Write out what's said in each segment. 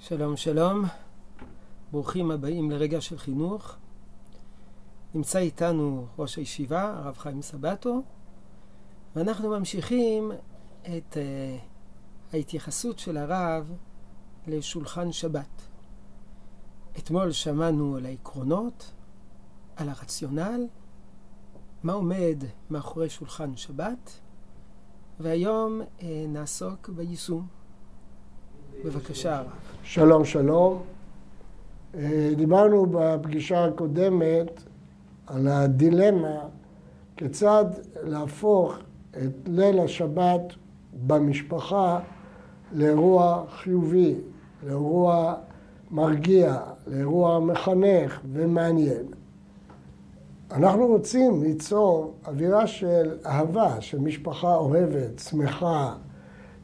שלום שלום, ברוכים הבאים לרגע של חינוך. נמצא איתנו ראש הישיבה, הרב חיים סבטו, ואנחנו ממשיכים את uh, ההתייחסות של הרב לשולחן שבת. אתמול שמענו על העקרונות, על הרציונל, מה עומד מאחורי שולחן שבת, והיום uh, נעסוק ביישום. בבקשה, הרב. שלום, שלום. אה, דיברנו בפגישה הקודמת על הדילמה כיצד להפוך את ליל השבת במשפחה לאירוע חיובי, לאירוע מרגיע, לאירוע מחנך ומעניין. אנחנו רוצים ליצור אווירה של אהבה, של משפחה אוהבת, שמחה,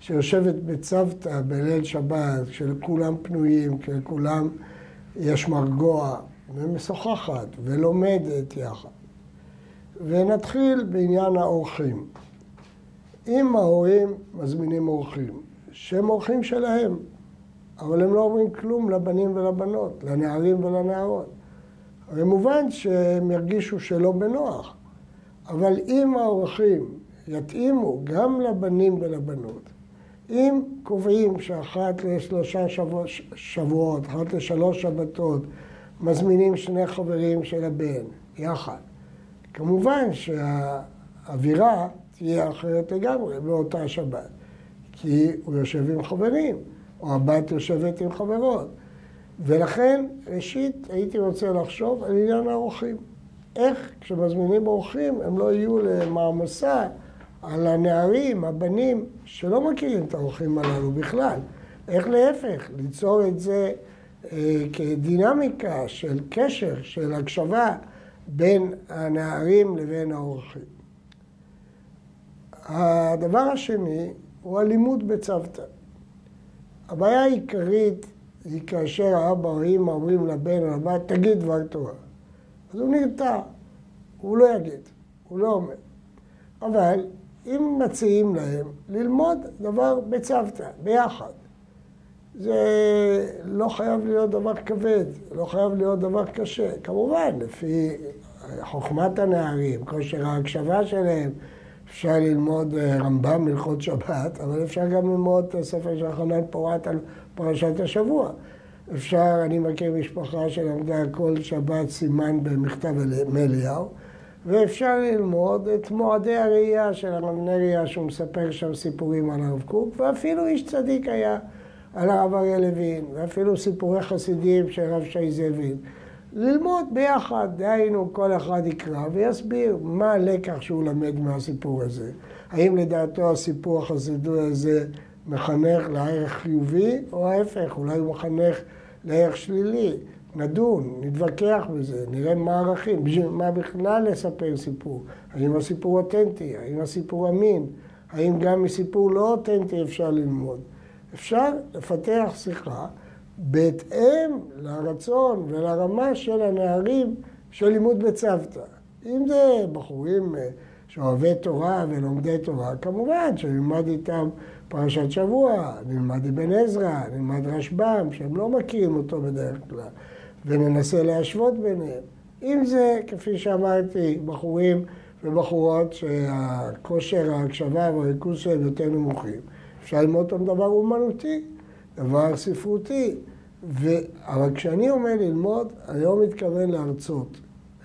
שיושבת בצוותא בליל שבת, כשלכולם פנויים, כשלכולם יש מרגוע, ומשוחחת ולומדת יחד. ונתחיל בעניין האורחים. אם ההורים מזמינים אורחים, שהם אורחים שלהם, אבל הם לא אומרים כלום לבנים ולבנות, לנערים ולנערות. הרי מובן שהם ירגישו שלא בנוח, אבל אם האורחים יתאימו גם לבנים ולבנות, אם קובעים שאחת לשלושה שבוע, שבועות, אחת לשלוש שבתות, מזמינים שני חברים של הבן יחד, כמובן שהאווירה תהיה אחרת לגמרי באותה שבת, כי הוא יושב עם חברים, או הבת יושבת עם חברות. ולכן, ראשית, הייתי רוצה לחשוב על עניין האורחים. איך כשמזמינים אורחים הם לא יהיו למעמסה על הנערים, הבנים, שלא מכירים את האורחים הללו בכלל. איך להפך, ליצור את זה אה, כדינמיקה של קשר, של הקשבה בין הנערים לבין האורחים. הדבר השני הוא הלימוד בצוותא. הבעיה העיקרית היא כאשר האבא או האמא אומרים לבן או לבת, תגיד דבר תורה. אז הוא נרתע, הוא לא יגיד, הוא לא אומר. אבל אם מציעים להם ללמוד דבר בצוותא, ביחד. זה לא חייב להיות דבר כבד, לא חייב להיות דבר קשה. כמובן, לפי חוכמת הנערים, כושר ההקשבה שלהם, אפשר ללמוד אה, רמב"ם מלכות שבת, אבל אפשר גם ללמוד את הספר של חנן פורת על פרשת השבוע. אפשר, אני מכיר משפחה שלמדה כל שבת סימן במכתב אליהו. ואפשר ללמוד את מועדי הראייה של הרב נריה, שהוא מספר שם סיפורים על הרב קוק, ואפילו איש צדיק היה על הרב אריה לוין, ואפילו סיפורי חסידים של הרב שי זבין. ללמוד ביחד, דהיינו כל אחד יקרא ויסביר מה הלקח שהוא למד מהסיפור הזה. האם לדעתו הסיפור החסידי הזה מחנך לערך חיובי, או ההפך, אולי הוא מחנך לערך שלילי. נדון, נתווכח בזה, נראה מה הערכים, בשביל מה בכלל לספר סיפור. האם הסיפור אותנטי, האם הסיפור אמין, האם גם מסיפור לא אותנטי אפשר ללמוד. אפשר לפתח שיחה בהתאם לרצון ולרמה של הנערים של לימוד בצוותא. אם זה בחורים אה, שאוהבי תורה ולומדי תורה, כמובן שנלמד איתם פרשת שבוע, נלמד אבן עזרא, נלמד רשב"ם, שהם לא מכירים אותו בדרך כלל. וננסה להשוות ביניהם. אם זה, כפי שאמרתי, בחורים ובחורות שהכושר ההקשבה והריכוז שלהם יותר נמוכים, אפשר ללמוד אותם דבר אומנותי, דבר ספרותי. ו... אבל כשאני אומר ללמוד, אני לא מתכוון להרצות.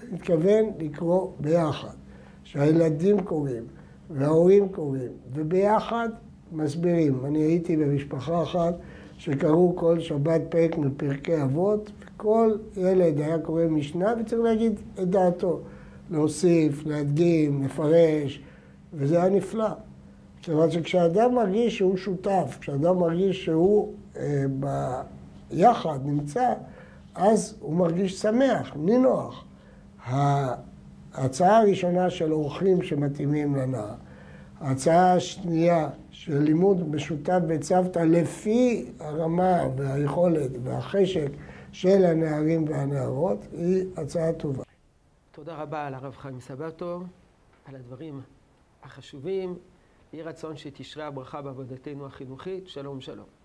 אני מתכוון לקרוא ביחד, שהילדים קוראים וההורים קוראים, וביחד מסבירים. אני הייתי במשפחה אחת שקראו כל שבת פרק מפרקי אבות, כל ילד היה קורא משנה וצריך להגיד את דעתו. להוסיף, להדגים, לפרש, וזה היה נפלא. כיוון שכשאדם מרגיש שהוא שותף, כשאדם מרגיש שהוא אה, ביחד נמצא, אז הוא מרגיש שמח, נינוח. ההצעה הראשונה של אורחים שמתאימים לנער, ההצעה השנייה של לימוד משותף בצוותא לפי הרמה והיכולת והחשק של הנערים והנערות היא הצעה טובה. תודה רבה על הרב חיים סבתו, על הדברים החשובים. יהי רצון שתשרה הברכה בעבודתנו החינוכית. שלום שלום.